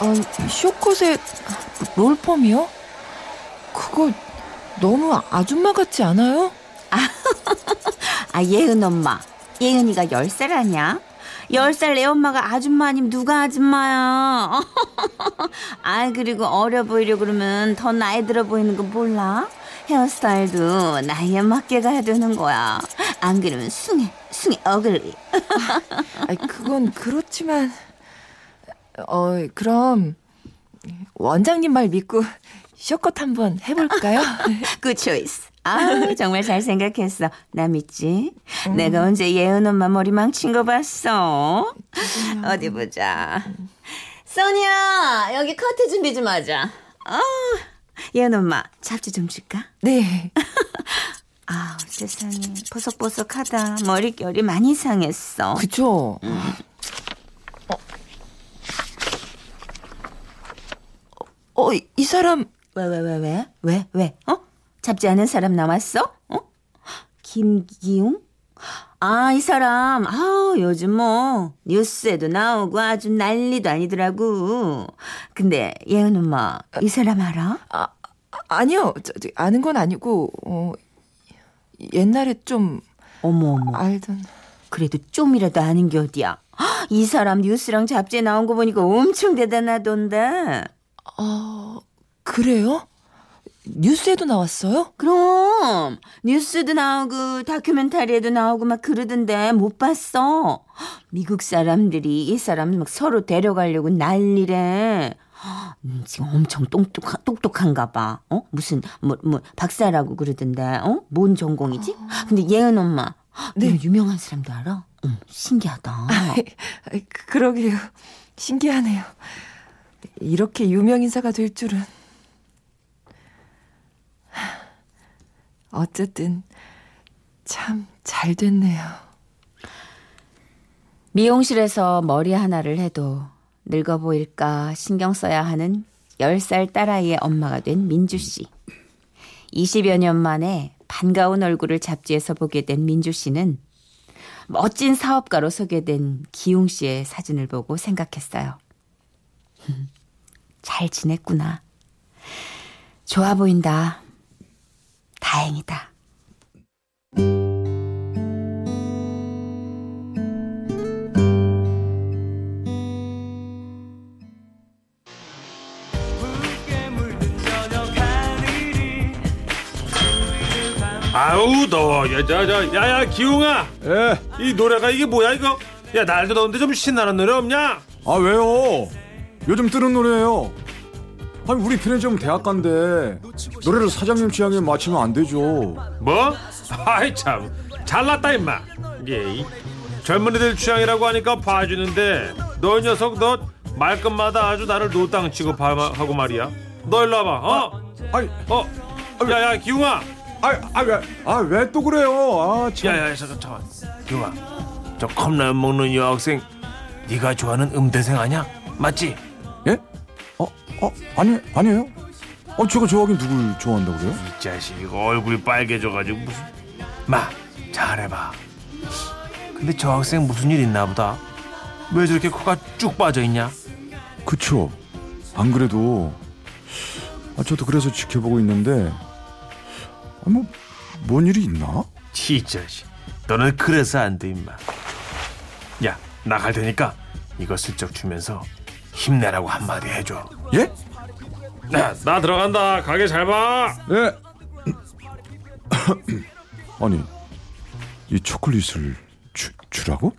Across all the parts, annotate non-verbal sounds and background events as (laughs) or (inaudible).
아, 쇼컷의 롤펌이요? 그거 너무 아줌마 같지 않아요? 아, (laughs) 아 예은 엄마. 예은이가 10살 아니야? 10살 내 엄마가 아줌마 아니면 누가 아줌마야? (laughs) 아, 그리고 어려 보이려 그러면 더 나이 들어 보이는 거 몰라? 헤어스타일도 나이에 맞게 가야 되는 거야. 안 그러면 숭해, 숭해, ugly. (laughs) 아, 그건 그렇지만, 어, 그럼, 원장님 말 믿고 short cut 한번 해볼까요? good choice. 아, 정말 잘 생각했어. 나 믿지? 음. 내가 언제 예은 엄마 머리 망친 거 봤어? 음. 어디 보자. 써니야, 여기 커트 준비 좀 하자. 아, 예은 엄마, 잡지 좀 줄까? 네. (laughs) 아, 세상에 보석보석하다. 머릿결이 많이 상했어. 음. 어. 어, 이 사람 왜, 왜, 왜, 왜? 왜, 왜? 어? 잡지 않은 사람 나왔어? 어? 김기웅? 아, 이 사람, 아 요즘 뭐, 뉴스에도 나오고 아주 난리도 아니더라고. 근데, 예은 엄마, 이 사람 알아? 아, 아니요. 저, 저, 아는 건 아니고, 어, 옛날에 좀. 어머, 어머. 알던. 그래도 좀이라도 아는 게 어디야. 이 사람 뉴스랑 잡지에 나온 거 보니까 엄청 대단하던데. 어, 그래요? 뉴스에도 나왔어요? 그럼 뉴스도 나오고 다큐멘터리에도 나오고 막 그러던데 못 봤어. 미국 사람들이 이 사람 막 서로 데려가려고 난리래. 음, 지금 엄청 똑똑한, 똑똑한가 봐. 어? 무슨, 뭐, 뭐, 박사라고 그러던데, 어? 뭔 전공이지? 근데 예은 엄마. 네. 유명한 사람도 알아? 음, 신기하다. 아, 그러게요. 신기하네요. 이렇게 유명 인사가 될 줄은. 어쨌든 참 잘 됐네요. 미용실에서 머리 하나를 해도 늙어 보일까 신경 써야 하는 10살 딸아이의 엄마가 된 민주 씨. 20여 년 만에 반가운 얼굴을 잡지에서 보게 된 민주 씨는 멋진 사업가로 소개된 기웅 씨의 사진을 보고 생각했어요. 잘 지냈구나. 좋아 보인다. 다행이다. 아우 더워 야자자 야야 기웅아. 예. 이 노래가 이게 뭐야 이거? 야 날도 더운데 좀 신나는 노래 없냐? 아 왜요? 요즘 뜨는 노래예요 아니 우리 편의점 대학가인데 노래를 사장님 취향에 맞추면 안 되죠. 뭐? (laughs) 아이 참 잘났다 임마. 예. 젊은이들 취향이라고 하니까 봐주는데 너 녀석 너 말끝마다 아주 나를 노땅 취급하고 말이야. 너 일로 와봐. 어? 아, 아이 어. 야야 기웅아. 아아왜아왜 또 그래요? 아 참. 야야 잠깐 잠깐. 기웅아. 저 컵라면 먹는 여학생 네가 좋아하는 음대생 아니야? 맞지? 예? 어, 어, 아니, 아니에요. 어, 제가 좋아하긴 누굴 좋아한다고 그래요? 이 자식 이거 얼굴이 빨개져가지고 무슨 마 잘해봐 근데 저 학생 무슨 일 있나 보다 왜 저렇게 코가 쭉 빠져있냐 그쵸 안 그래도 아, 저도 그래서 지켜보고 있는데 아, 뭐, 뭔 일이 있나? 이 자식 너는 그래서 안 돼 임마 야 나갈 테니까 이거 슬쩍 주면서 힘내라고 한마디 해줘. 예? 나, 나 들어간다. 가게 잘 봐. 예. (coughs) 아니, 이 초콜릿을 주, 주라고?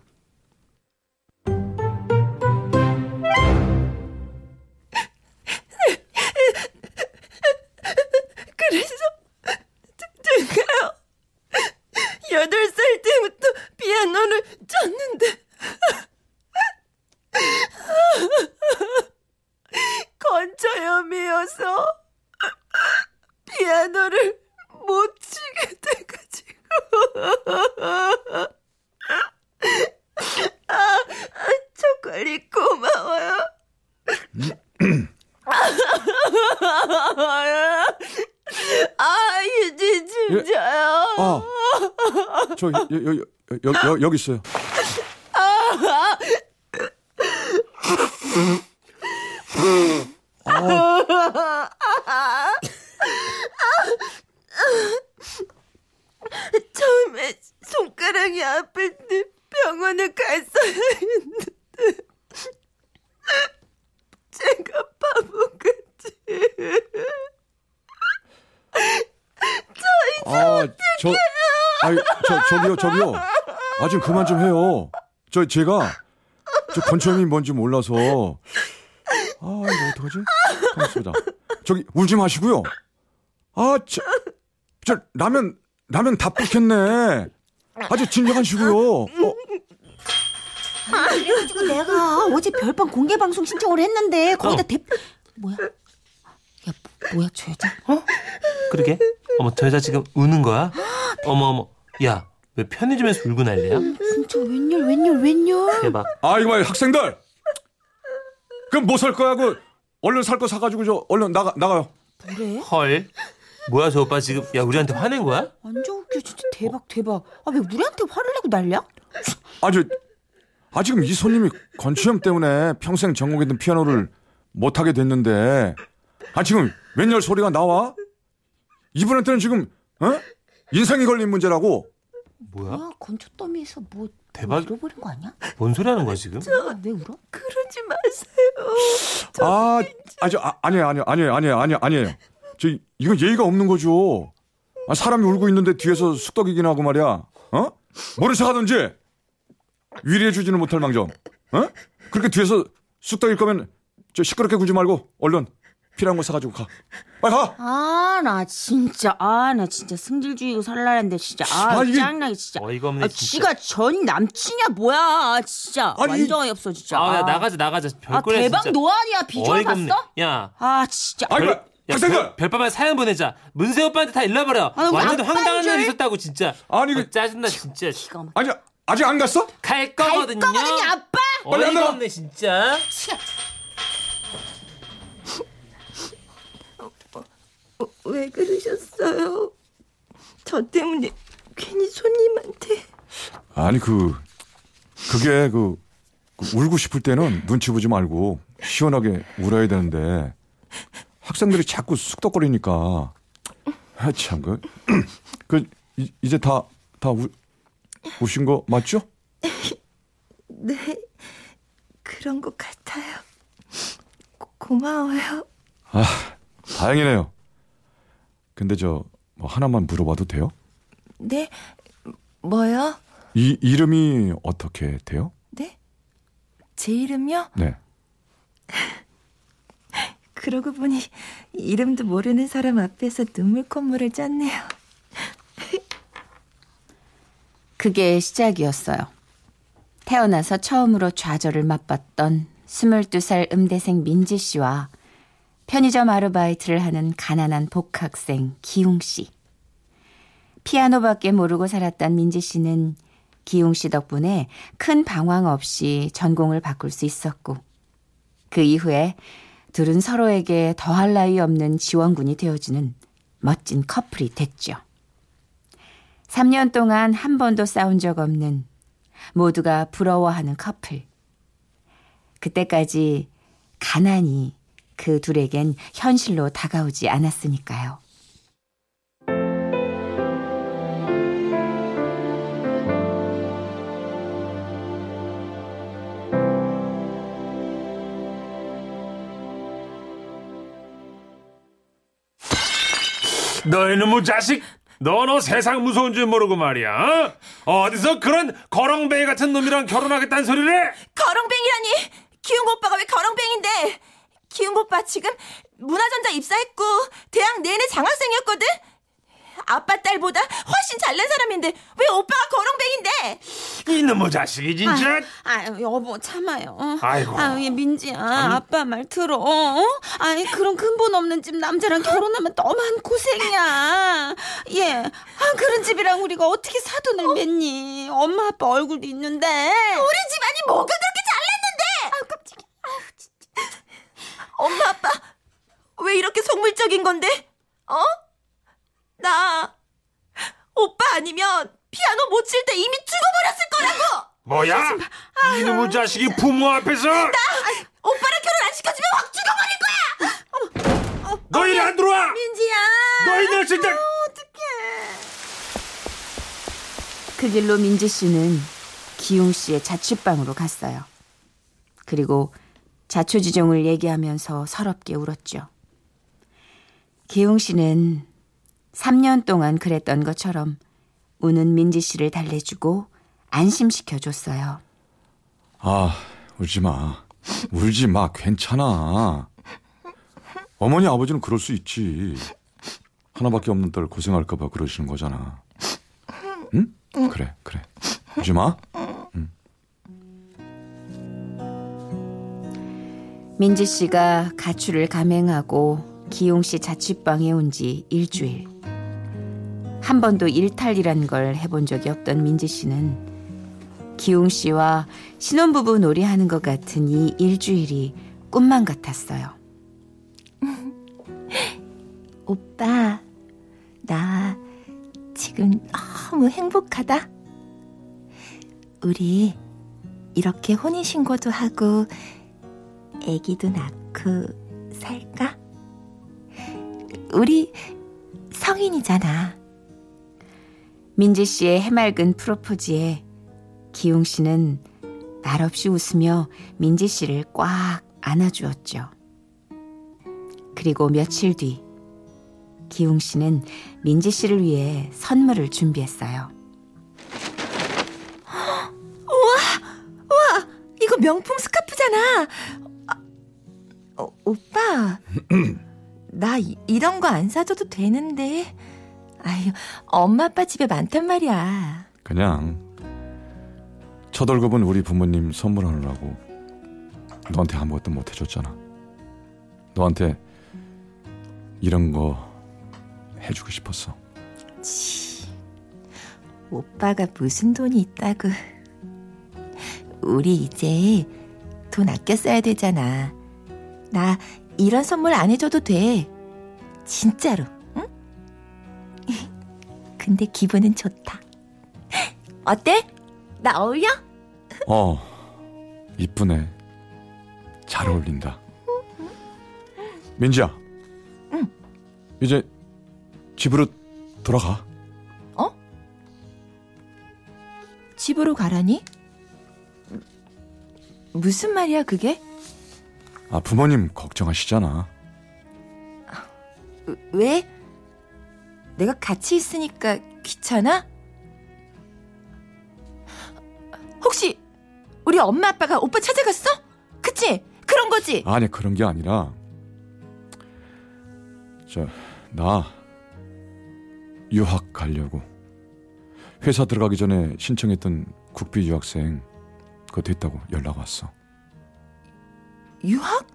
저, 여, 여, 여, 여, 여기 있어요. 처음에 손가락이 아플 때 병원에 갔어야 했는데 제가 바보같이 아, 저, 아니, 저, 저기요, 저기요. 아, 좀 그만 좀 해요. 저, 제가, 저 건초염이 뭔지 몰라서. 아, 이거 어떡하지? 고맙습니다. 저기, 울지 마시고요. 아, 저, 저, 라면, 라면 다 끓겠네. 아주 진정하시고요. 어, 그래가지고 내가 어제 별밤 공개 방송 신청을 했는데 거기다 대 뭐야? 야 뭐 야 저 여자? 어? 그러게. 어머, 저 여자 지금 우는 거야? (gasps) 어머, 어머. 야, 왜 편의점에서 울고 난리야? 진짜 웬열 웬열 웬열? 대박. 아, 이거 봐, 학생들! 그럼 뭐 살 거야? 그, 얼른 살 거 사가지고 저, 얼른 나가, 나가요. 그래? 헐. 뭐야, 저 오빠 지금, 야, 우리한테 화낸 거야? 완전 웃겨 진짜 대박 대박. 아 왜 우리한테 화를 내고 난리야? 아, 저, 아, 지금 이 손님이 건치염 때문에 평생 전공했던 피아노를 못하게 됐는데, 아, 지금 웬열 소리가 나와? 이분한테는 지금, 어? 인생이 걸린 문제라고? 뭐야? 뭐야 건초 더미에서 뭐 대박. 잃어버린 거 아니야? 뭔 소리 하는 거야, 지금? 아, 왜 울어? 그러지 마세요. 아, 아, 저, 아, 아니에요, 아니에요, 아니에요, 아니에요, 아니에요, 아니에요. 저, 이건 예의가 없는 거죠. 아, 사람이 울고 있는데 뒤에서 쑥덕이긴 하고 말이야. 어? 모른 척 하든지, 위로해주지는 못할 망정. 어? 그렇게 뒤에서 쑥덕일 거면, 저 시끄럽게 굴지 말고, 얼른 필요한 거 사가지고 가. 빨리 가! 아 나 진짜 아 나 진짜 승질주의고 살라는데 진짜 아, 아, 이게- 짱나게 진짜 어이가 없네, 아, 진짜. 지가 전 남친이야 뭐야 아, 진짜 아니, 완전 어이없어 진짜 아, 야, 나가자, 나가자. 아 별거야, 대박 진짜. 노안이야 비주얼 어이가 없네. 봤어? 야, 아 진짜 아이고, 야, 학생들! 별, 별밤에 사연 보내자. 문세 오빠한테 다 일러버려. 우리 완전 아빠인 황당한 줄? 일 있었다고, 진짜. 아니, 어, 그- 짜증나, 진짜. 기가 막 아니, 아직 안 갔어? 갈갈 거거든요. 거거든요 아빠 빨리 안 어이가. 없네, 진짜. 왜 그러셨어요? 저 때문에 괜히 손님한테 아니, 그, 그게 그, 그 울고 싶을 때는 눈치 보지 말고 시원하게 울어야 되는데 학생들이 자꾸 쑥덕거리니까 아, 참, 그, (clears throat) 그, 이, 이제 다, 다 우, 우신 거 맞죠? (laughs) 네 그런 것 같아요. 고, 고마워요. 아, 다행이네요. 근데 저, 뭐 하나만 물어봐도 돼요? 네 뭐요? 이 이름이 어떻게 돼요? 네? 제 이름요? 네. (laughs) 그러고 보니 이름도 모르는 사람 앞에서 눈물 콧물을 짰네요. (laughs) 그게 시작이었어요. 태어나서 처음으로 좌절을 맛봤던 22살 음대생 민지 씨와 편의점 아르바이트를 하는 가난한 복학생 기웅 씨. 피아노밖에 모르고 살았던 민지 씨는 기웅 씨 덕분에 큰 방황 없이 전공을 바꿀 수 있었고 그 이후에 둘은 서로에게 더할 나위 없는 지원군이 되어주는 멋진 커플이 됐죠. 3년 동안 한 번도 싸운 적 없는 모두가 부러워하는 커플. 그때까지 가난이 그 둘에겐 현실로 다가오지 않았으니까요. 너 이놈의 자식! 너너 세상 무서운 줄 모르고 말이야. 어? 어디서 그런 거렁뱅이 같은 놈이랑 결혼하겠다는 소리를 해? 거렁뱅이라니! 기웅 오빠가 왜 거렁뱅인데? 기웅 오빠 지금 문화전자 입사했고 대학 내내 장학생이었거든? 아빠 딸보다 훨씬 잘난 사람인데 왜 오빠가 거렁뱅인데? 이놈의 자식이 진짜. 아유 여보 참아요. 어? 아이고. 아유 얘 민지야 아빠 말 들어. 어? 아이 그런 근본 없는 집 남자랑 결혼하면 너무한 고생이야. 예. 아 그런 집이랑 우리가 어떻게 사돈을 맺니? 엄마 아빠 얼굴도 있는데. 우리 집안이 뭐가 그렇게 잘났는데? 아유 깜짝이야. 아유 진짜. 엄마 아빠 왜 이렇게 속물적인 건데? 어? 나 오빠 아니면 피아노 못 칠 때 이미 죽어버렸을 거라고. 뭐야? 이놈의 자식이 부모 앞에서 오빠랑 결혼 안 시켜주면 확 죽어버릴 거야. 너 이리 안 들어와. 민지야. 너희 들 진짜. 그 길로 민지 씨는 기용 씨의 자취방으로 갔어요. 그리고 자초지종을 얘기하면서 서럽게 울었죠. 기용 씨는 3년 동안 그랬던 것처럼 우는 민지 씨를 달래주고 안심시켜 줬어요. 아, 울지 마. 울지 마. 괜찮아. 어머니, 아버지는 그럴 수 있지. 하나밖에 없는 딸 고생할까봐 그러시는 거잖아. 응? 그래, 그래. 울지 마. 민지 씨가 가출을 감행하고 기용 씨 자취방에 온 지 일주일. 한 번도 일탈이란 걸 해본 적이 없던 민지 씨는 기용 씨와 신혼부부 놀이하는 것 같은 이 일주일이 꿈만 같았어요. (laughs) 오빠, 나 지금 너무 행복하다. 우리 이렇게 혼인신고도 하고 아기도 낳고 살까? 우리 성인이잖아. 민지 씨의 해맑은 프로포즈에 기용 씨는 말없이 웃으며 민지 씨를 꽉 안아주었죠. 그리고 며칠 뒤 기용 씨는 민지 씨를 위해 선물을 준비했어요. (gasps) 이거 명품 스카프잖아. 아, 어, 오빠, (clears throat) 나 이, 이런 거 안 사줘도 되는데. 아유, 엄마 아빠 집에 많단 말이야. 그냥 첫 월급은 우리 부모님 선물하느라고 너한테 아무것도 못 해줬잖아. 너한테 이런 거 해주고 싶었어. 오빠가 무슨 돈이 있다고. 우리 이제 돈 아껴 써야 되잖아. 나 이런 선물 안 해줘도 돼. 진짜로, 응? (laughs) 근데 기분은 좋다. 어때? 나 어울려? 어, 이쁘네. 잘 어울린다. 민지야. 응. 이제 집으로 돌아가. 집으로 가라니? 무슨 말이야, 그게? 아, 부모님 걱정하시잖아. 왜? 내가 같이 있으니까 귀찮아? 혹시 우리 엄마 아빠가 오빠 찾아갔어? 그치? 그런 거지? 아니, 그런 게 아니라 저, 나 유학 가려고 회사 들어가기 전에 신청했던 국비 유학생 그거 됐다고 연락 왔어. 유학?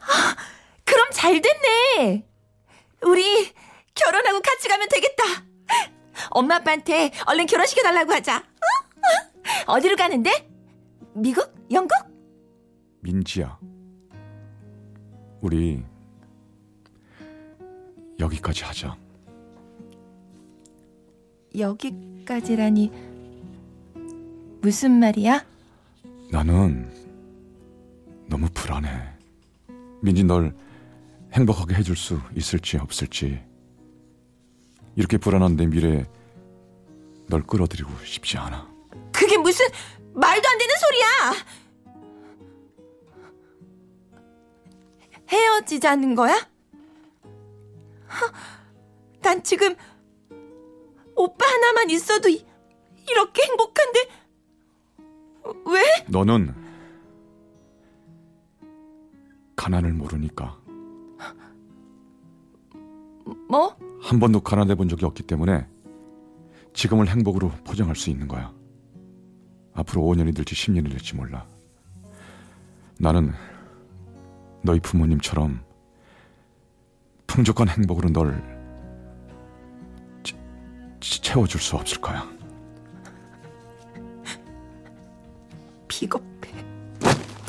아, 그럼 잘 됐네. 우리 결혼하고 같이 가면 되겠다. 엄마 아빠한테 얼른 결혼시켜 달라고 하자. 어? 어디로 가는데? 미국? 영국? 민지야. 우리 여기까지 하자. 여기까지라니 무슨 말이야? 나는 너무 불안해. 민지 널 행복하게 해줄 수 있을지 없을지. 이렇게 불안한 내 미래에 널 끌어들이고 싶지 않아. 그게 무슨 말도 안 되는 소리야. 헤어지자는 거야? 하, 난 지금 오빠 하나만 있어도 이- 이렇게 행복한데 왜? 너는 가난을 모르니까 뭐? 한 번도 가난해 본 적이 없기 때문에 지금을 행복으로 포장할 수 있는 거야. 앞으로 5년이 될지 10년이 될지 몰라. 나는 너희 부모님처럼 풍족한 행복으로 널 채- 채워줄 수 없을 거야. 비겁해.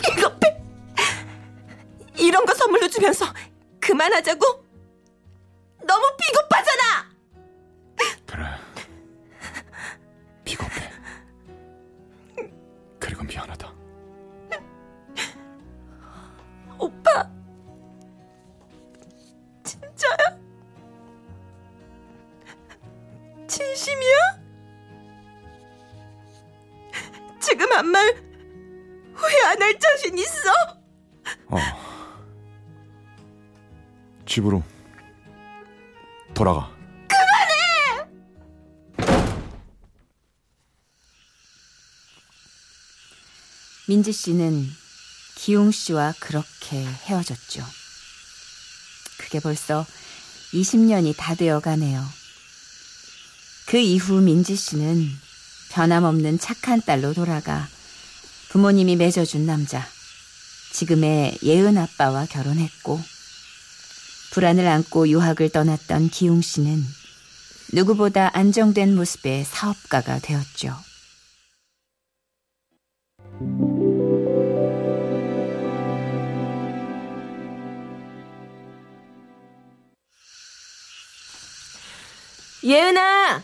비겁해. 이런 거 선물로 주면서 그만하자고? 너무 비겁하잖아. 그래. 비겁해. 그리고 미안하다. 오빠. 진짜야? 진심이야? 지금 한 말 후회 안 할 자신 있어? 어. 집으로 돌아가. 민지 씨는 기용 씨와 그렇게 헤어졌죠. 그게 벌써 20년이 다 되어 가네요. 그 이후 민지 씨는 변함없는 착한 딸로 돌아가 부모님이 맺어준 남자, 지금의 예은 아빠와 결혼했고, 불안을 안고 유학을 떠났던 기용 씨는 누구보다 안정된 모습의 사업가가 되었죠. 예은아,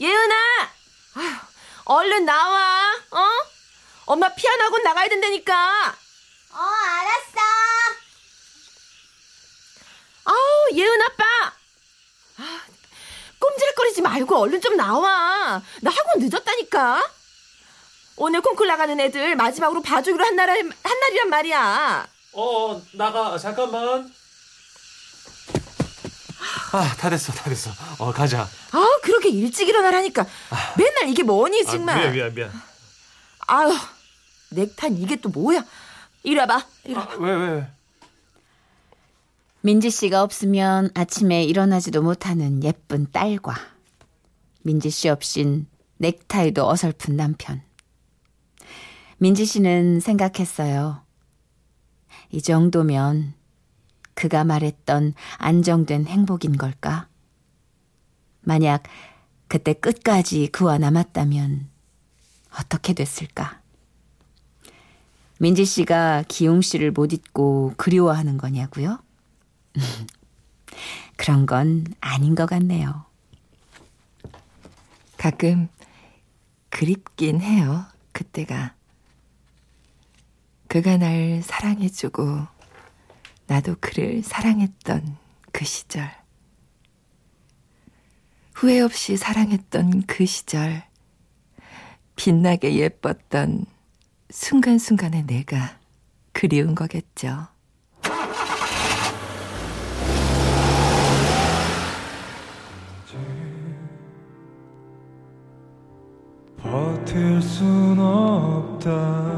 예은아, 아휴, 얼른 나와, 어? 엄마 피아노 학원 나가야 된다니까. 어, 알았어. 아우, 예은 아빠. 아, 꼼지락거리지 말고 얼른 좀 나와. 나 학원 늦었다니까. 오늘 콩쿨 나가는 애들 마지막으로 봐주기로 한, 날, 한 날이란 말이야. 어 나가 잠깐만. 아 다 됐어 다 됐어. 어 가자. 아, 그렇게 일찍 일어나라니까. 맨날 이게 뭐니, 아, 정말. 미안 미안 미안. 아유, 넥타이 이게 또 뭐야? 이리 와봐. 이리 와봐. 왜 왜? 왜? 민지 씨가 없으면 아침에 일어나지도 못하는 예쁜 딸과 민지 씨 없인 넥타이도 어설픈 남편. 민지 씨는 생각했어요. 이 정도면 그가 말했던 안정된 행복인 걸까? 만약 그때 끝까지 그와 남았다면 어떻게 됐을까? 민지 씨가 기용 씨를 못 잊고 그리워하는 거냐고요? (laughs) 그런 건 아닌 것 같네요. 가끔 그립긴 해요. 그때가. 그가 날 사랑해주고 나도 그를 사랑했던 그 시절. 후회 없이 사랑했던 그 시절. 빛나게 예뻤던 순간순간의 내가 그리운 거겠죠. 버틸 순 없다